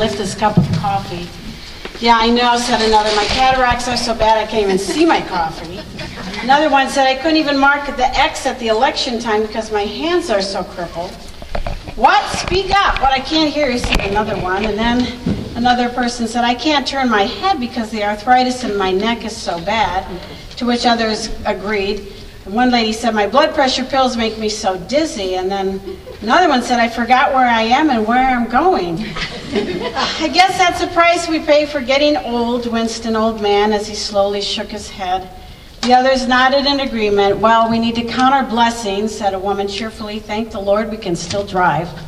lift this cup of coffee. Yeah, I know, said another. My cataracts are so bad I can't even see my coffee. Another one said I couldn't even mark the X at the election time because my hands are so crippled. What? Speak up. What I can't hear you, said another one. And then another person said, I can't turn my head because the arthritis in my neck is so bad. To which others agreed. And one lady said, My blood pressure pills make me so dizzy. And then another one said, I forgot where I am and where I'm going. I guess that's the price we pay for getting old, winced an old man as he slowly shook his head. The others nodded in agreement. Well, we need to count our blessings, said a woman cheerfully. Thank the Lord we can still drive.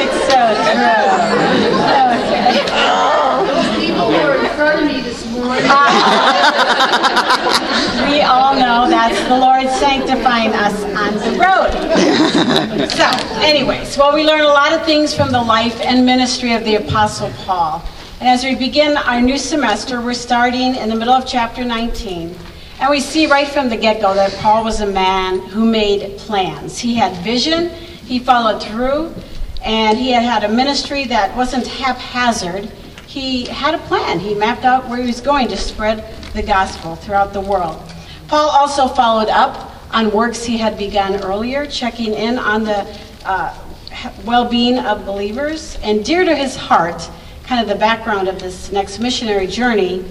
it's so Those people were in front of me this morning. We all know that's the Lord sanctifying us on the road. So, anyways, well, we learn a lot of things from the life and ministry of the Apostle Paul. And as we begin our new semester, we're starting in the middle of chapter 19. And we see right from the get go that Paul was a man who made plans. He had vision, he followed through, and he had had a ministry that wasn't haphazard. He had a plan. He mapped out where he was going to spread the gospel throughout the world. Paul also followed up on works he had begun earlier, checking in on the uh, well being of believers. And dear to his heart, kind of the background of this next missionary journey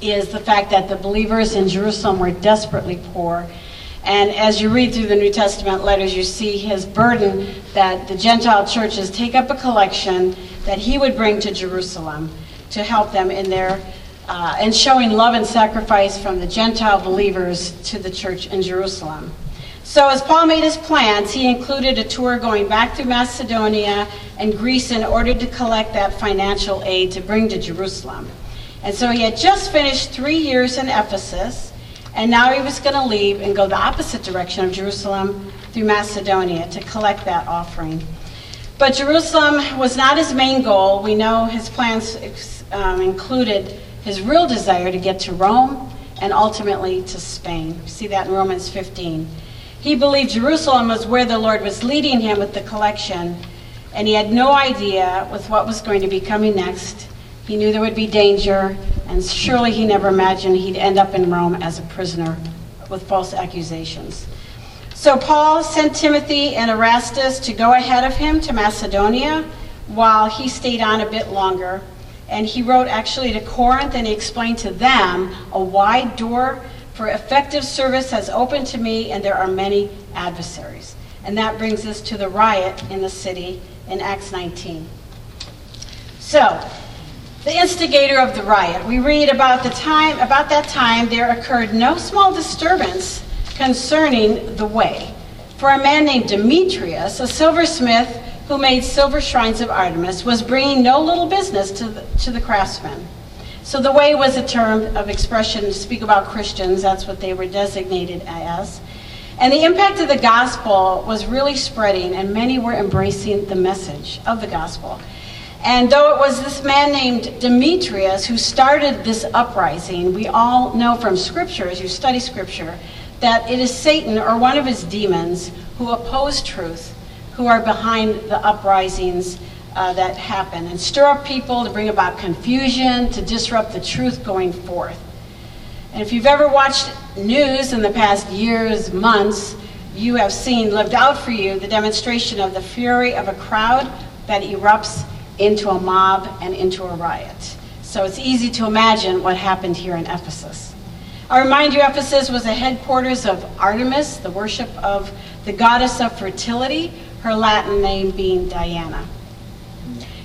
is the fact that the believers in Jerusalem were desperately poor. And as you read through the New Testament letters, you see his burden that the Gentile churches take up a collection that he would bring to Jerusalem to help them in their uh, and showing love and sacrifice from the Gentile believers to the church in Jerusalem. So, as Paul made his plans, he included a tour going back through Macedonia and Greece in order to collect that financial aid to bring to Jerusalem. And so he had just finished three years in Ephesus, and now he was going to leave and go the opposite direction of Jerusalem through Macedonia to collect that offering. But Jerusalem was not his main goal. We know his plans um, included his real desire to get to Rome and ultimately to Spain. We see that in Romans 15. He believed Jerusalem was where the Lord was leading him with the collection, and he had no idea with what was going to be coming next. He knew there would be danger, and surely he never imagined he'd end up in Rome as a prisoner with false accusations. So Paul sent Timothy and Erastus to go ahead of him to Macedonia while he stayed on a bit longer and he wrote actually to Corinth and he explained to them a wide door for effective service has opened to me, and there are many adversaries. And that brings us to the riot in the city in Acts 19. So, the instigator of the riot. We read about the time about that time there occurred no small disturbance concerning the way. For a man named Demetrius, a silversmith who made silver shrines of Artemis, was bringing no little business to the, to the craftsmen. So the way was a term of expression to speak about Christians, that's what they were designated as. And the impact of the gospel was really spreading, and many were embracing the message of the gospel. And though it was this man named Demetrius who started this uprising, we all know from scripture, as you study scripture, that it is Satan or one of his demons who oppose truth who are behind the uprisings uh, that happen and stir up people to bring about confusion, to disrupt the truth going forth. And if you've ever watched news in the past years, months, you have seen lived out for you the demonstration of the fury of a crowd that erupts into a mob and into a riot. So it's easy to imagine what happened here in Ephesus. I remind you, Ephesus was the headquarters of Artemis, the worship of the goddess of fertility, her Latin name being Diana.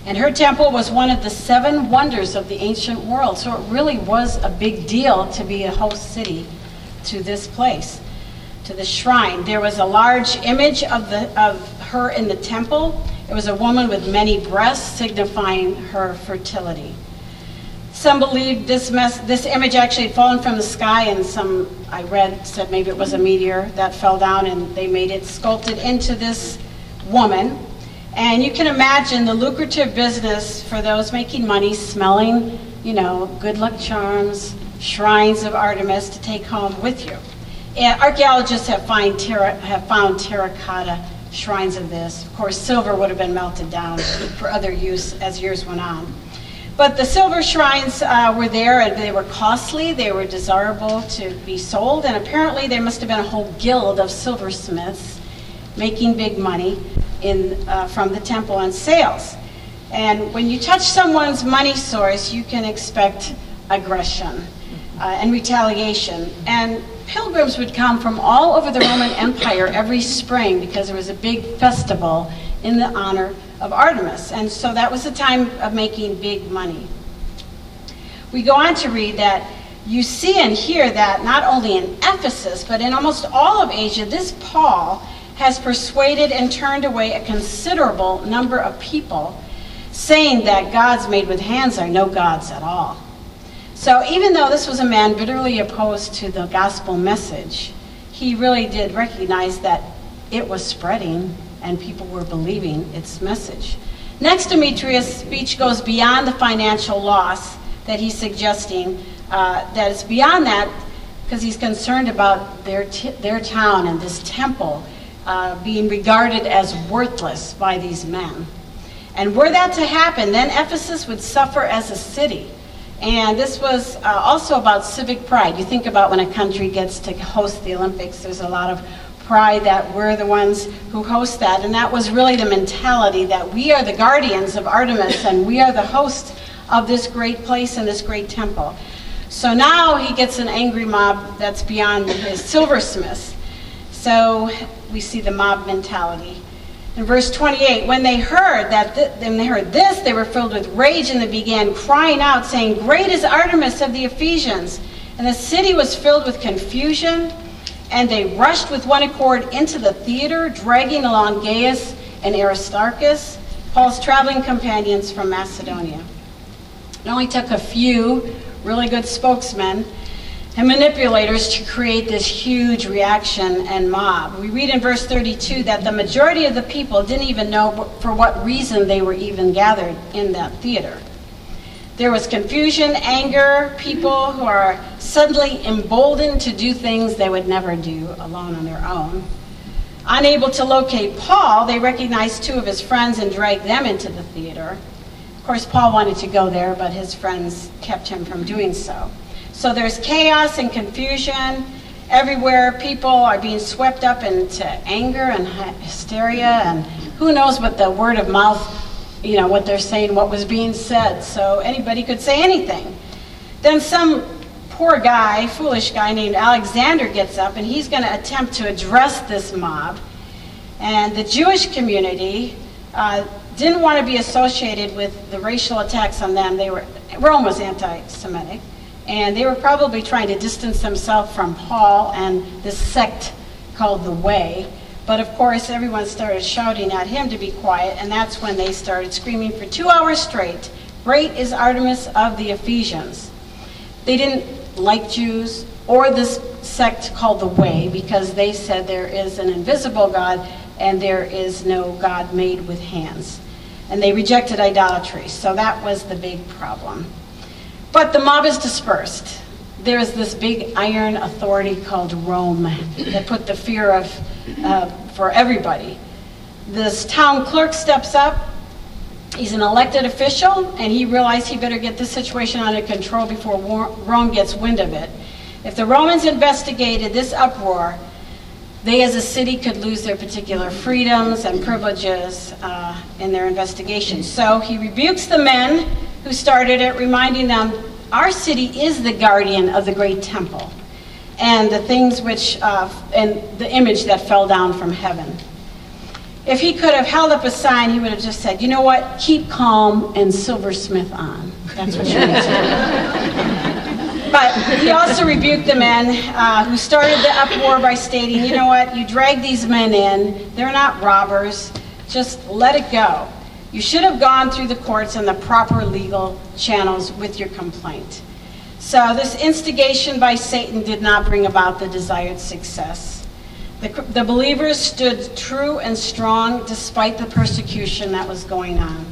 And her temple was one of the seven wonders of the ancient world. So it really was a big deal to be a host city to this place, to the shrine. There was a large image of, the, of her in the temple. It was a woman with many breasts, signifying her fertility. Some believed this, this image actually had fallen from the sky, and some I read said maybe it was a meteor that fell down, and they made it sculpted into this woman. And you can imagine the lucrative business for those making money smelling, you know, good luck charms, shrines of Artemis to take home with you. Archaeologists have, find terra, have found terracotta shrines of this. Of course, silver would have been melted down for other use as years went on. But the silver shrines uh, were there and they were costly, they were desirable to be sold, and apparently there must have been a whole guild of silversmiths making big money in, uh, from the temple on sales. And when you touch someone's money source, you can expect aggression uh, and retaliation. And pilgrims would come from all over the Roman Empire every spring because there was a big festival in the honor of Artemis. And so that was the time of making big money. We go on to read that you see and hear that not only in Ephesus, but in almost all of Asia, this Paul has persuaded and turned away a considerable number of people, saying that gods made with hands are no gods at all. So even though this was a man bitterly opposed to the gospel message, he really did recognize that it was spreading and people were believing its message. Next, Demetrius' speech goes beyond the financial loss that he's suggesting, uh, that it's beyond that because he's concerned about their, their town and this temple uh, being regarded as worthless by these men. And were that to happen, then Ephesus would suffer as a city. And this was uh, also about civic pride. You think about when a country gets to host the Olympics, there's a lot of pride that we're the ones who host that. And that was really the mentality that we are the guardians of Artemis and we are the host of this great place and this great temple. So now he gets an angry mob that's beyond his silversmiths. So we see the mob mentality. In verse 28, when they heard that, th- when they heard this, they were filled with rage and they began crying out, saying, "Great is Artemis of the Ephesians!" And the city was filled with confusion and they rushed with one accord into the theater, dragging along Gaius and Aristarchus, Paul's traveling companions from Macedonia. It only took a few really good spokesmen and manipulators to create this huge reaction and mob. We read in verse 32 that the majority of the people didn't even know for what reason they were even gathered in that theater. There was confusion, anger, people who are suddenly emboldened to do things they would never do alone on their own. Unable to locate Paul, they recognized two of his friends and dragged them into the theater. Of course, Paul wanted to go there, but his friends kept him from doing so. So there's chaos and confusion everywhere. People are being swept up into anger and hysteria, and who knows what the word of mouth you know, what they're saying, what was being said. So anybody could say anything. Then some poor guy, foolish guy named Alexander gets up and he's going to attempt to address this mob. And the Jewish community uh, didn't want to be associated with the racial attacks on them. They were, Rome was anti Semitic. And they were probably trying to distance themselves from Paul and this sect called the Way. But of course, everyone started shouting at him to be quiet, and that's when they started screaming for two hours straight Great is Artemis of the Ephesians. They didn't like Jews or this sect called the Way because they said there is an invisible God and there is no God made with hands. And they rejected idolatry, so that was the big problem. But the mob is dispersed. There's this big iron authority called Rome that put the fear of uh, for everybody. This town clerk steps up. He's an elected official, and he realized he better get this situation under control before Rome gets wind of it. If the Romans investigated this uproar, they as a city could lose their particular freedoms and privileges uh, in their investigation. So he rebukes the men who started it, reminding them, Our city is the guardian of the great temple and the things which, uh, and the image that fell down from heaven. If he could have held up a sign, he would have just said, you know what, keep calm and silversmith on. That's what you need to do. But he also rebuked the men uh, who started the uproar by stating, you know what, you drag these men in, they're not robbers, just let it go. You should have gone through the courts and the proper legal channels with your complaint. So this instigation by Satan did not bring about the desired success. The, the believers stood true and strong despite the persecution that was going on.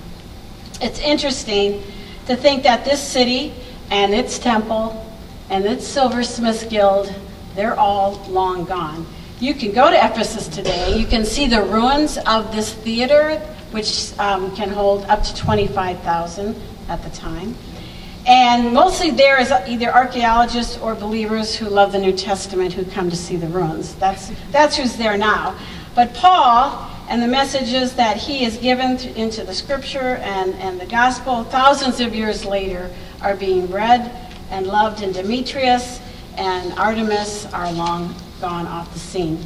It's interesting to think that this city and its temple and its silversmith guild, they're all long gone. You can go to Ephesus today. You can see the ruins of this theater, which um, can hold up to 25,000 at the time. And mostly there is either archaeologists or believers who love the New Testament who come to see the ruins. That's, that's who's there now. But Paul and the messages that he has given to, into the scripture and, and the gospel thousands of years later are being read and loved in Demetrius and Artemis are long gone off the scene.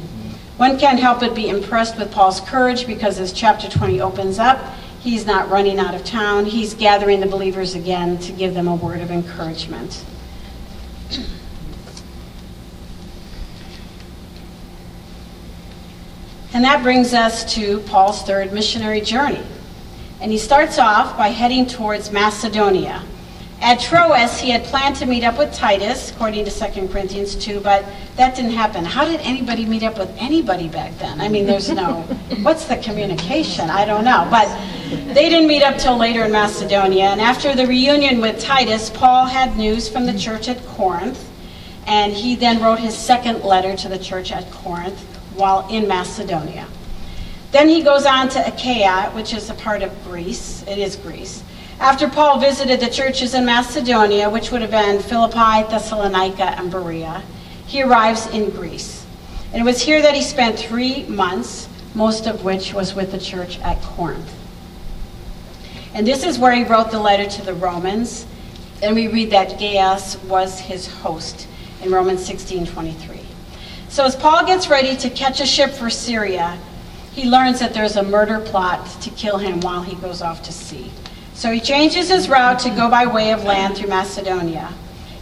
One can't help but be impressed with Paul's courage because as chapter 20 opens up, He's not running out of town. He's gathering the believers again to give them a word of encouragement. And that brings us to Paul's third missionary journey. And he starts off by heading towards Macedonia. At Troas, he had planned to meet up with Titus, according to 2 Corinthians 2, but that didn't happen. How did anybody meet up with anybody back then? I mean, there's no, what's the communication? I don't know. But they didn't meet up till later in Macedonia. And after the reunion with Titus, Paul had news from the church at Corinth. And he then wrote his second letter to the church at Corinth while in Macedonia. Then he goes on to Achaia, which is a part of Greece. It is Greece. After Paul visited the churches in Macedonia, which would have been Philippi, Thessalonica, and Berea, he arrives in Greece. And it was here that he spent three months, most of which was with the church at Corinth. And this is where he wrote the letter to the Romans. And we read that Gaius was his host in Romans 16 23. So as Paul gets ready to catch a ship for Syria, he learns that there's a murder plot to kill him while he goes off to sea. So he changes his route to go by way of land through Macedonia.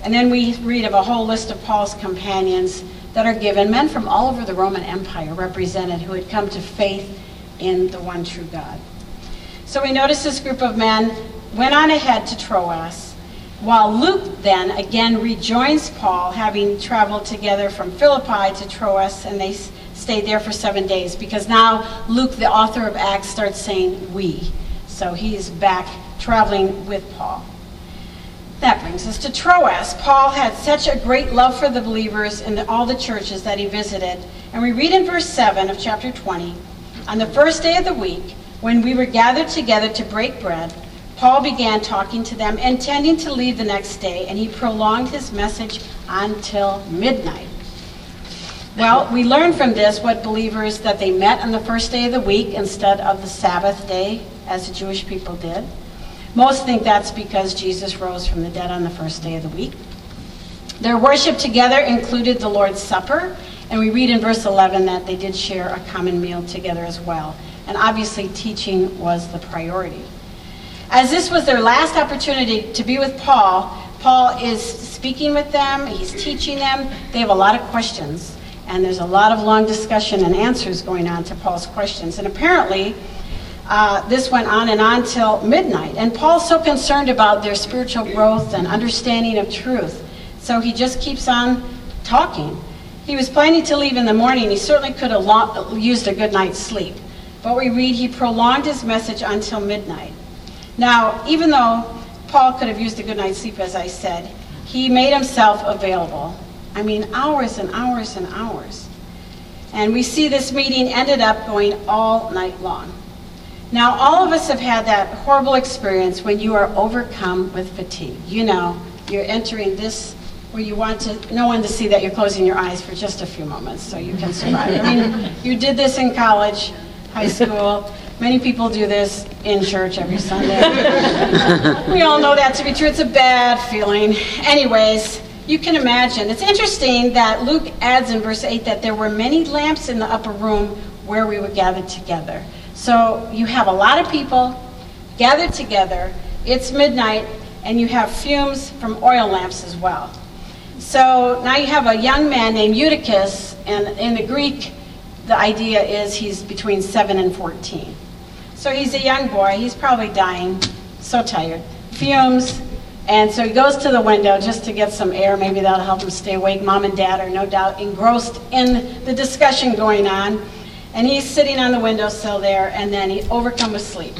And then we read of a whole list of Paul's companions that are given, men from all over the Roman Empire represented who had come to faith in the one true God. So we notice this group of men went on ahead to Troas, while Luke then again rejoins Paul, having traveled together from Philippi to Troas, and they stayed there for seven days, because now Luke, the author of Acts, starts saying we. So he's back traveling with Paul. That brings us to Troas. Paul had such a great love for the believers in all the churches that he visited. And we read in verse 7 of chapter 20 On the first day of the week, when we were gathered together to break bread, Paul began talking to them, intending to leave the next day, and he prolonged his message until midnight. Well, we learn from this what believers that they met on the first day of the week instead of the Sabbath day, as the Jewish people did. Most think that's because Jesus rose from the dead on the first day of the week. Their worship together included the Lord's Supper, and we read in verse 11 that they did share a common meal together as well. And obviously, teaching was the priority. As this was their last opportunity to be with Paul, Paul is speaking with them, he's teaching them. They have a lot of questions, and there's a lot of long discussion and answers going on to Paul's questions. And apparently, uh, this went on and on till midnight. And Paul's so concerned about their spiritual growth and understanding of truth. So he just keeps on talking. He was planning to leave in the morning. He certainly could have used a good night's sleep. But we read he prolonged his message until midnight. Now, even though Paul could have used a good night's sleep, as I said, he made himself available. I mean, hours and hours and hours. And we see this meeting ended up going all night long. Now, all of us have had that horrible experience when you are overcome with fatigue. You know, you're entering this where you want to, no one to see that you're closing your eyes for just a few moments so you can survive. I mean, you did this in college, high school. Many people do this in church every Sunday. we all know that to be true. It's a bad feeling. Anyways, you can imagine. It's interesting that Luke adds in verse 8 that there were many lamps in the upper room where we were gathered together. So you have a lot of people gathered together. It's midnight, and you have fumes from oil lamps as well. So now you have a young man named Eutychus, and in the Greek, the idea is he's between 7 and 14. So he's a young boy. He's probably dying, so tired. Fumes, and so he goes to the window just to get some air. Maybe that'll help him stay awake. Mom and dad are no doubt engrossed in the discussion going on. And he's sitting on the windowsill there, and then he overcome with sleep.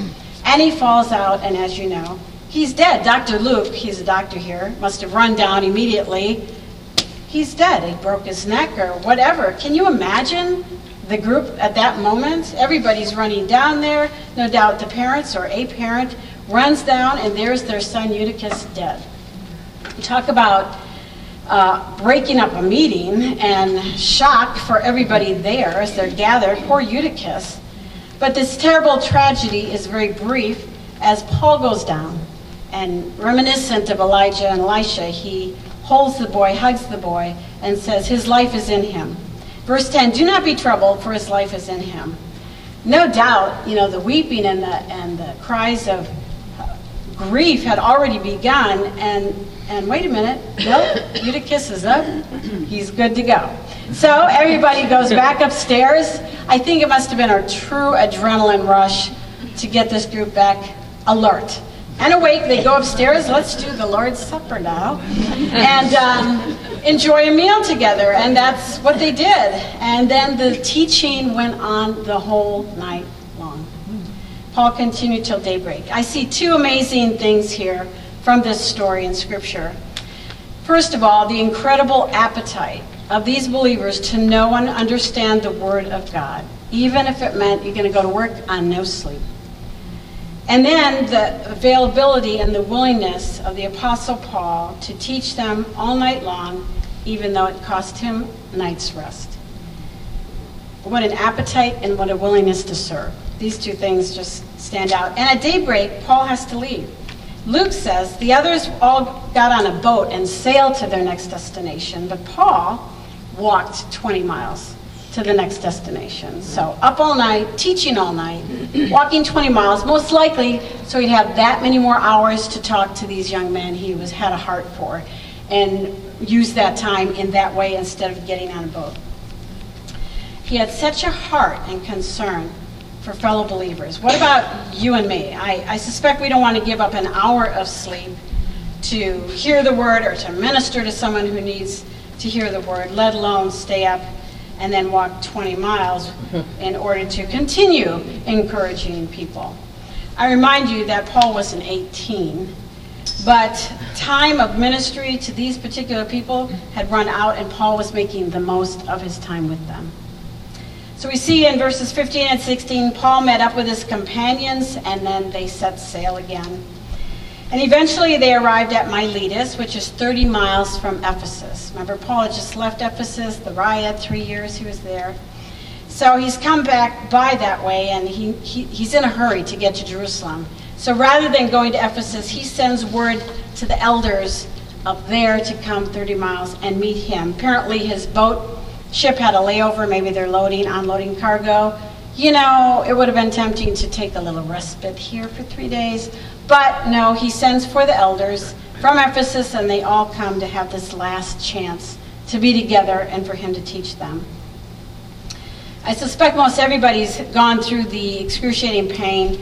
And he falls out, and as you know, he's dead. Dr. Luke, he's a doctor here, must have run down immediately, he's dead. He broke his neck or whatever. Can you imagine the group at that moment? Everybody's running down there. No doubt the parents or a parent runs down, and there's their son Eutychus dead. Talk about uh, breaking up a meeting and shock for everybody there as they're gathered. Poor Eutychus. But this terrible tragedy is very brief as Paul goes down. And reminiscent of Elijah and Elisha, he holds the boy, hugs the boy, and says, His life is in him. Verse 10 Do not be troubled, for his life is in him. No doubt, you know, the weeping and the, and the cries of grief had already begun, and, and wait a minute, nope, Eutychus is up, he's good to go. So everybody goes back upstairs. I think it must have been a true adrenaline rush to get this group back alert and awake. They go upstairs, let's do the Lord's Supper now, and um, enjoy a meal together. And that's what they did. And then the teaching went on the whole night long. Paul continued till daybreak. I see two amazing things here from this story in Scripture. First of all, the incredible appetite of these believers to know and understand the Word of God, even if it meant you're going to go to work on no sleep. And then the availability and the willingness of the Apostle Paul to teach them all night long, even though it cost him night's rest. What an appetite and what a willingness to serve. These two things just stand out. And at daybreak, Paul has to leave. Luke says the others all got on a boat and sailed to their next destination, but Paul walked 20 miles to the next destination. So up all night, teaching all night, walking 20 miles, most likely so he'd have that many more hours to talk to these young men he was had a heart for and use that time in that way instead of getting on a boat. He had such a heart and concern for fellow believers. What about you and me? I, I suspect we don't want to give up an hour of sleep to hear the word or to minister to someone who needs to hear the word, let alone stay up and then walk 20 miles in order to continue encouraging people. I remind you that Paul wasn't 18, but time of ministry to these particular people had run out, and Paul was making the most of his time with them. So we see in verses 15 and 16, Paul met up with his companions, and then they set sail again. And eventually they arrived at Miletus, which is 30 miles from Ephesus. Remember, Paul had just left Ephesus, the riot, three years he was there. So he's come back by that way, and he, he, he's in a hurry to get to Jerusalem. So rather than going to Ephesus, he sends word to the elders up there to come 30 miles and meet him. Apparently his boat ship had a layover, maybe they're loading, unloading cargo. You know, it would have been tempting to take a little respite here for three days, but no, he sends for the elders from Ephesus, and they all come to have this last chance to be together and for him to teach them. I suspect most everybody's gone through the excruciating pain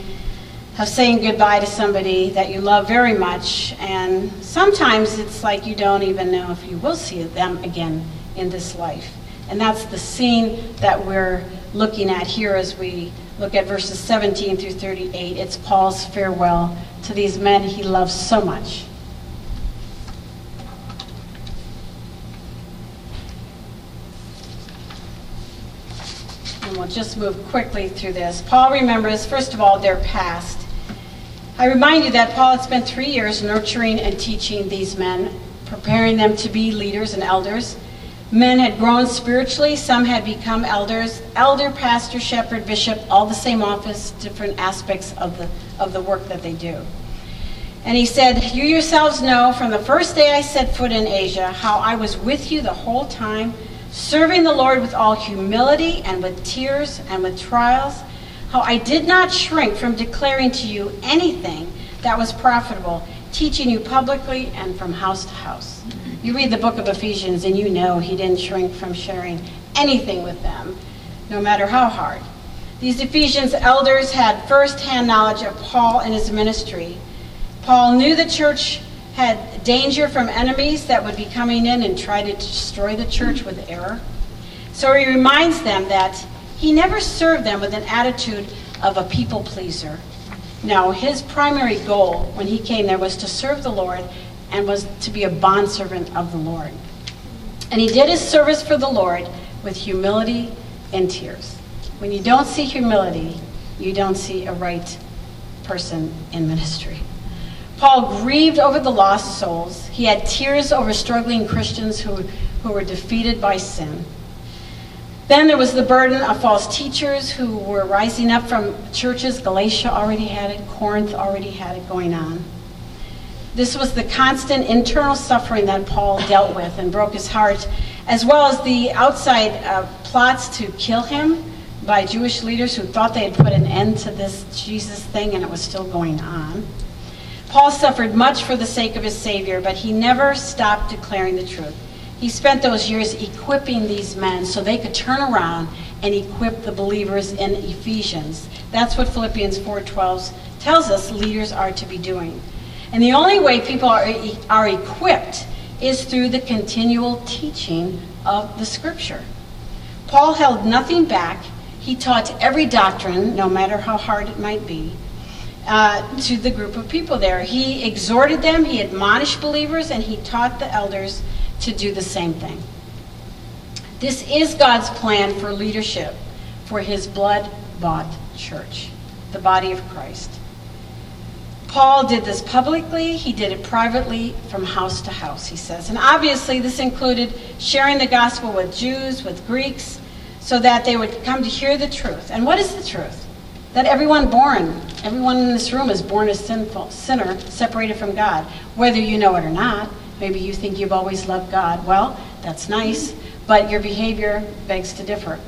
of saying goodbye to somebody that you love very much, and sometimes it's like you don't even know if you will see them again in this life. And that's the scene that we're looking at here as we look at verses 17 through 38. It's Paul's farewell to these men he loves so much. And we'll just move quickly through this. Paul remembers, first of all, their past. I remind you that Paul had spent three years nurturing and teaching these men, preparing them to be leaders and elders. Men had grown spiritually, some had become elders, elder, pastor, shepherd, bishop, all the same office, different aspects of the, of the work that they do. And he said, You yourselves know from the first day I set foot in Asia how I was with you the whole time, serving the Lord with all humility and with tears and with trials, how I did not shrink from declaring to you anything that was profitable, teaching you publicly and from house to house. You read the book of Ephesians and you know he didn't shrink from sharing anything with them, no matter how hard. These Ephesians elders had first-hand knowledge of Paul and his ministry. Paul knew the church had danger from enemies that would be coming in and try to destroy the church with error. So he reminds them that he never served them with an attitude of a people pleaser. No, his primary goal when he came there was to serve the Lord and was to be a bondservant of the Lord. And he did his service for the Lord with humility and tears. When you don't see humility, you don't see a right person in ministry. Paul grieved over the lost souls. He had tears over struggling Christians who, who were defeated by sin. Then there was the burden of false teachers who were rising up from churches. Galatia already had it, Corinth already had it going on. This was the constant internal suffering that Paul dealt with and broke his heart, as well as the outside uh, plots to kill him by Jewish leaders who thought they had put an end to this Jesus thing and it was still going on. Paul suffered much for the sake of his Savior, but he never stopped declaring the truth. He spent those years equipping these men so they could turn around and equip the believers in Ephesians. That's what Philippians 4:12 tells us leaders are to be doing. And the only way people are, are equipped is through the continual teaching of the scripture. Paul held nothing back. He taught every doctrine, no matter how hard it might be, uh, to the group of people there. He exhorted them, he admonished believers, and he taught the elders to do the same thing. This is God's plan for leadership for his blood bought church, the body of Christ. Paul did this publicly, he did it privately from house to house, he says. And obviously, this included sharing the gospel with Jews, with Greeks, so that they would come to hear the truth. And what is the truth? That everyone born, everyone in this room is born a sinful sinner, separated from God, whether you know it or not. Maybe you think you've always loved God. Well, that's nice, but your behavior begs to differ.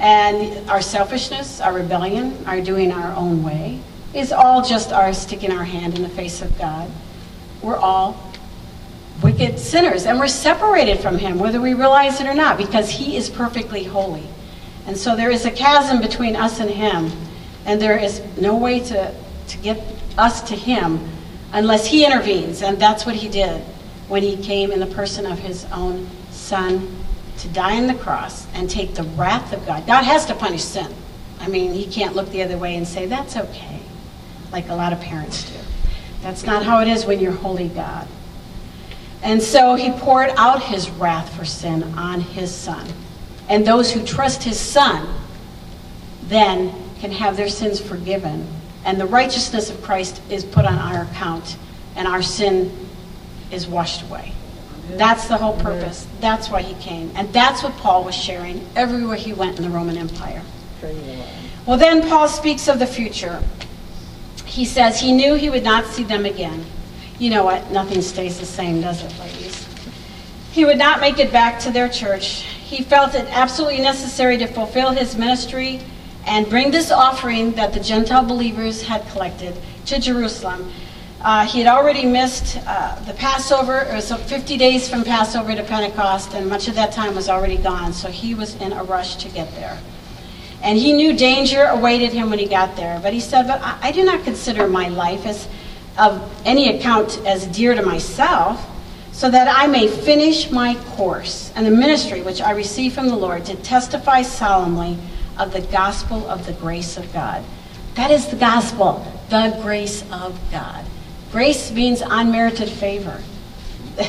And our selfishness, our rebellion, our doing our own way, is all just our sticking our hand in the face of God. We're all wicked sinners, and we're separated from Him, whether we realize it or not, because He is perfectly holy. And so there is a chasm between us and Him, and there is no way to, to get us to Him unless He intervenes, and that's what He did when He came in the person of His own Son to die on the cross and take the wrath of God. God has to punish sin. I mean, He can't look the other way and say, that's okay like a lot of parents do. That's not how it is when you're holy God. And so he poured out his wrath for sin on his son. And those who trust his son then can have their sins forgiven. And the righteousness of Christ is put on our account, and our sin is washed away. That's the whole purpose. That's why he came. And that's what Paul was sharing everywhere he went in the Roman Empire. Well, then Paul speaks of the future he says he knew he would not see them again. You know what? Nothing stays the same, does it, ladies? He would not make it back to their church. He felt it absolutely necessary to fulfill his ministry and bring this offering that the Gentile believers had collected to Jerusalem. Uh, he had already missed uh, the Passover. It was 50 days from Passover to Pentecost, and much of that time was already gone, so he was in a rush to get there. And he knew danger awaited him when he got there. But he said, But I, I do not consider my life as of any account as dear to myself, so that I may finish my course and the ministry which I receive from the Lord to testify solemnly of the gospel of the grace of God. That is the gospel, the grace of God. Grace means unmerited favor.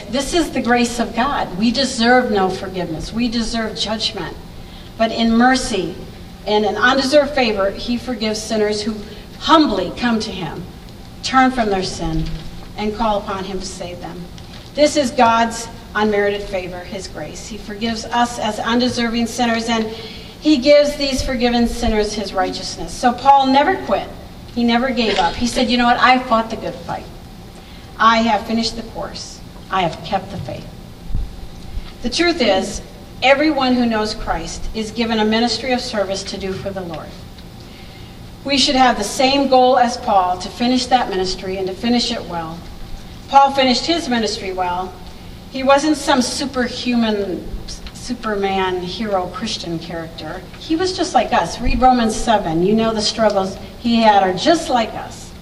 This is the grace of God. We deserve no forgiveness. We deserve judgment. But in mercy, in an undeserved favor, he forgives sinners who humbly come to him, turn from their sin, and call upon him to save them. This is God's unmerited favor, his grace. He forgives us as undeserving sinners, and he gives these forgiven sinners his righteousness. So Paul never quit. He never gave up. He said, You know what? I fought the good fight. I have finished the course. I have kept the faith. The truth is, everyone who knows Christ is given a ministry of service to do for the Lord. We should have the same goal as Paul to finish that ministry and to finish it well. Paul finished his ministry well. He wasn't some superhuman, Superman, hero Christian character. He was just like us. Read Romans 7. You know the struggles he had are just like us.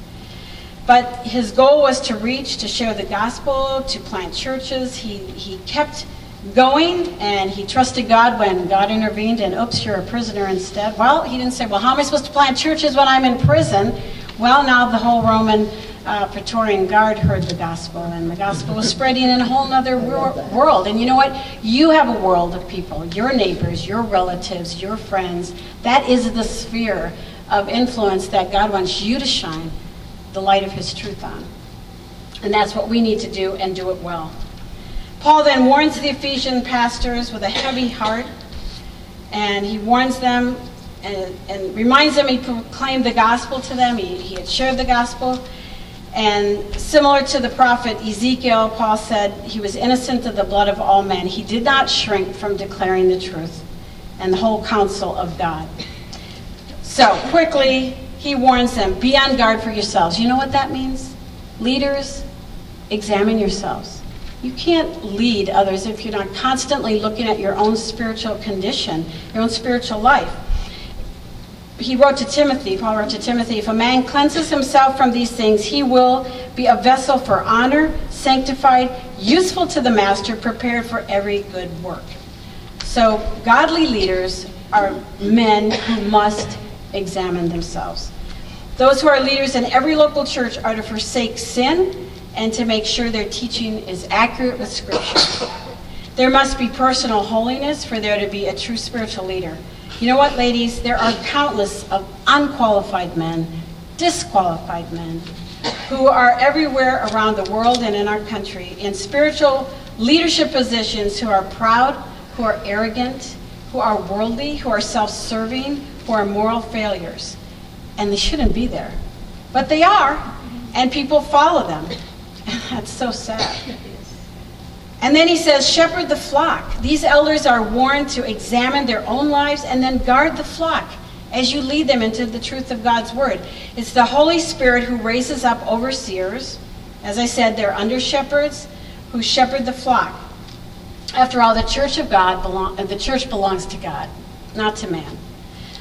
But his goal was to reach, to share the gospel, to plant churches. He, he kept going and he trusted God when God intervened and oops, you're a prisoner instead. Well, he didn't say, well, how am I supposed to plant churches when I'm in prison? Well, now the whole Roman uh, Praetorian Guard heard the gospel, and the gospel was spreading in a whole other wor- world. And you know what? You have a world of people, your neighbors, your relatives, your friends. That is the sphere of influence that God wants you to shine the light of His truth on. And that's what we need to do and do it well. Paul then warns the Ephesian pastors with a heavy heart, and he warns them and, and reminds them he proclaimed the gospel to them, he, he had shared the gospel. And similar to the prophet Ezekiel, Paul said he was innocent of the blood of all men. He did not shrink from declaring the truth and the whole counsel of God. So, quickly, he warns them be on guard for yourselves. You know what that means? Leaders, examine yourselves. You can't lead others if you're not constantly looking at your own spiritual condition, your own spiritual life he wrote to Timothy, Paul wrote to Timothy, if a man cleanses himself from these things, he will be a vessel for honor, sanctified, useful to the master, prepared for every good work. So, godly leaders are men who must examine themselves. Those who are leaders in every local church are to forsake sin and to make sure their teaching is accurate with Scripture. There must be personal holiness for there to be a true spiritual leader. You know what, ladies? There are countless of unqualified men, disqualified men, who are everywhere around the world and in our country in spiritual leadership positions who are proud, who are arrogant, who are worldly, who are self serving, who are moral failures. And they shouldn't be there. But they are, and people follow them. That's so sad. And then he says, Shepherd the flock. These elders are warned to examine their own lives and then guard the flock as you lead them into the truth of God's word. It's the Holy Spirit who raises up overseers. As I said, they're under shepherds who shepherd the flock. After all, the church of God belong, uh, the church belongs to God, not to man.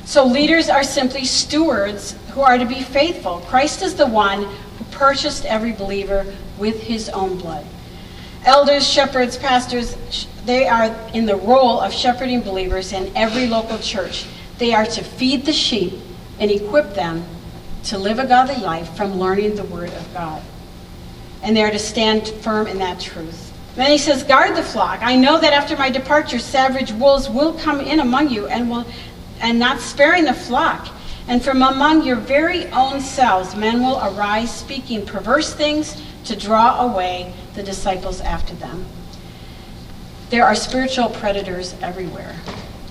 So leaders are simply stewards who are to be faithful. Christ is the one who purchased every believer with his own blood. Elders, shepherds, pastors, they are in the role of shepherding believers in every local church. They are to feed the sheep and equip them to live a godly life from learning the Word of God. And they are to stand firm in that truth. Then he says, Guard the flock. I know that after my departure, savage wolves will come in among you and will and not sparing the flock. And from among your very own selves men will arise speaking perverse things to draw away the disciples after them. There are spiritual predators everywhere,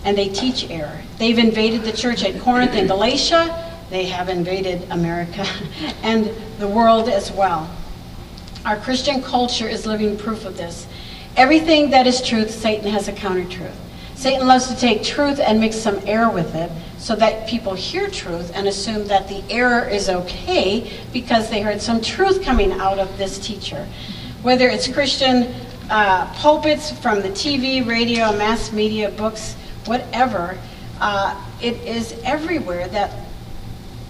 and they teach error. They've invaded the church at Corinth and Galatia. They have invaded America and the world as well. Our Christian culture is living proof of this. Everything that is truth, Satan has a counter truth. Satan loves to take truth and mix some error with it so that people hear truth and assume that the error is okay because they heard some truth coming out of this teacher. Whether it's Christian uh, pulpits from the TV, radio, mass media, books, whatever, uh, it is everywhere that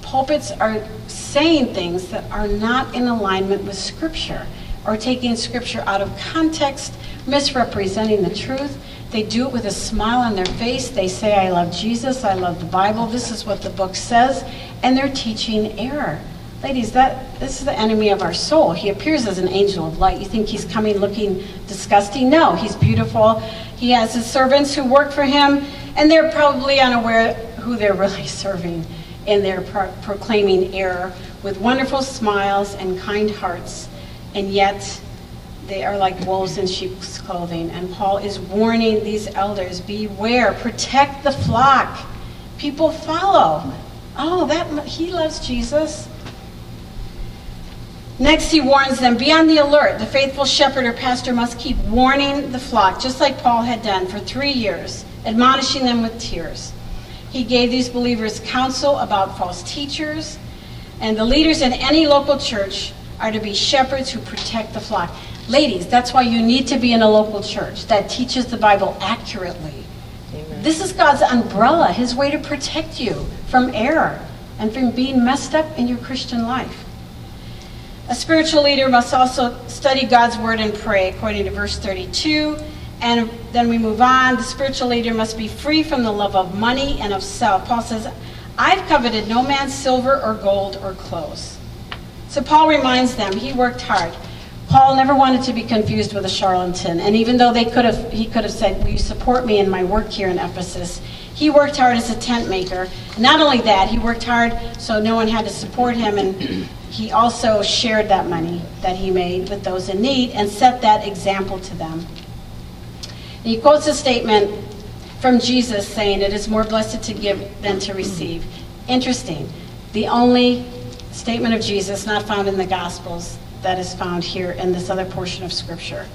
pulpits are saying things that are not in alignment with Scripture or taking Scripture out of context, misrepresenting the truth. They do it with a smile on their face. They say, I love Jesus, I love the Bible, this is what the book says, and they're teaching error. Ladies, that this is the enemy of our soul. He appears as an angel of light. You think he's coming looking disgusting? No, he's beautiful. He has his servants who work for him, and they're probably unaware who they're really serving in their pro- proclaiming error with wonderful smiles and kind hearts, and yet they are like wolves in sheep's clothing. And Paul is warning these elders beware, protect the flock. People follow. Oh, that he loves Jesus. Next, he warns them be on the alert. The faithful shepherd or pastor must keep warning the flock, just like Paul had done for three years, admonishing them with tears. He gave these believers counsel about false teachers, and the leaders in any local church are to be shepherds who protect the flock. Ladies, that's why you need to be in a local church that teaches the Bible accurately. Amen. This is God's umbrella, His way to protect you from error and from being messed up in your Christian life. A spiritual leader must also study God's word and pray, according to verse 32. And then we move on. The spiritual leader must be free from the love of money and of self. Paul says, I've coveted no man's silver or gold or clothes. So Paul reminds them he worked hard. Paul never wanted to be confused with a charlatan, and even though they could have, he could have said, "Will you support me in my work here in Ephesus?" He worked hard as a tent maker. Not only that, he worked hard so no one had to support him, and he also shared that money that he made with those in need and set that example to them. And he quotes a statement from Jesus saying, It is more blessed to give than to receive. Interesting. The only statement of Jesus not found in the Gospels that is found here in this other portion of Scripture.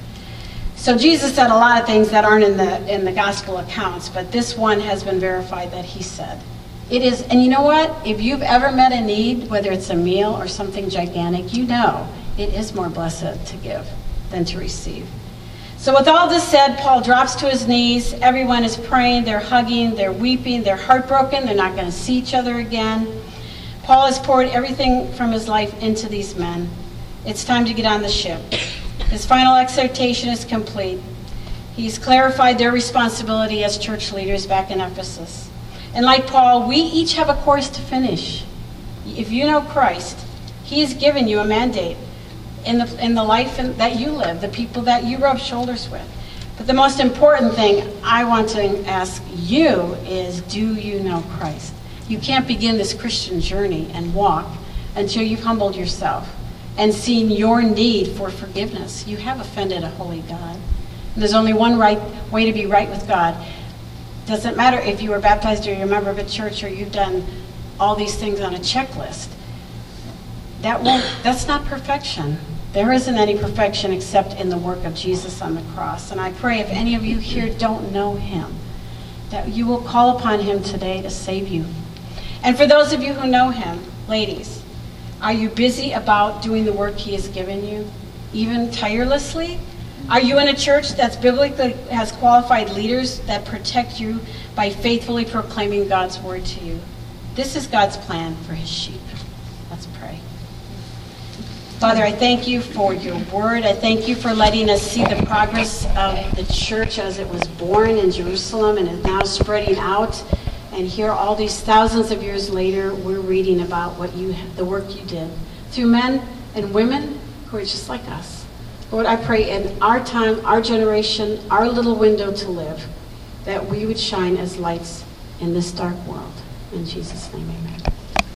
So Jesus said a lot of things that aren't in the in the gospel accounts, but this one has been verified that he said. It is, and you know what? If you've ever met a need, whether it's a meal or something gigantic, you know it is more blessed to give than to receive. So, with all this said, Paul drops to his knees. Everyone is praying, they're hugging, they're weeping, they're heartbroken, they're not going to see each other again. Paul has poured everything from his life into these men. It's time to get on the ship. His final exhortation is complete. He's clarified their responsibility as church leaders back in Ephesus. And like Paul, we each have a course to finish. If you know Christ, He has given you a mandate in the, in the life that you live, the people that you rub shoulders with. But the most important thing I want to ask you is do you know Christ? You can't begin this Christian journey and walk until you've humbled yourself and seen your need for forgiveness. You have offended a holy God. And there's only one right way to be right with God. Doesn't matter if you were baptized or you're a member of a church or you've done all these things on a checklist. That won't, that's not perfection. There isn't any perfection except in the work of Jesus on the cross. And I pray if any of you here don't know him, that you will call upon him today to save you. And for those of you who know him, ladies, are you busy about doing the work he has given you, even tirelessly? Are you in a church that's biblically has qualified leaders that protect you by faithfully proclaiming God's word to you? This is God's plan for his sheep. Let's pray. Father, I thank you for your word. I thank you for letting us see the progress of the church as it was born in Jerusalem and is now spreading out. And here, all these thousands of years later, we're reading about what you, the work you did through men and women who are just like us. Lord, I pray in our time, our generation, our little window to live, that we would shine as lights in this dark world. In Jesus' name, amen.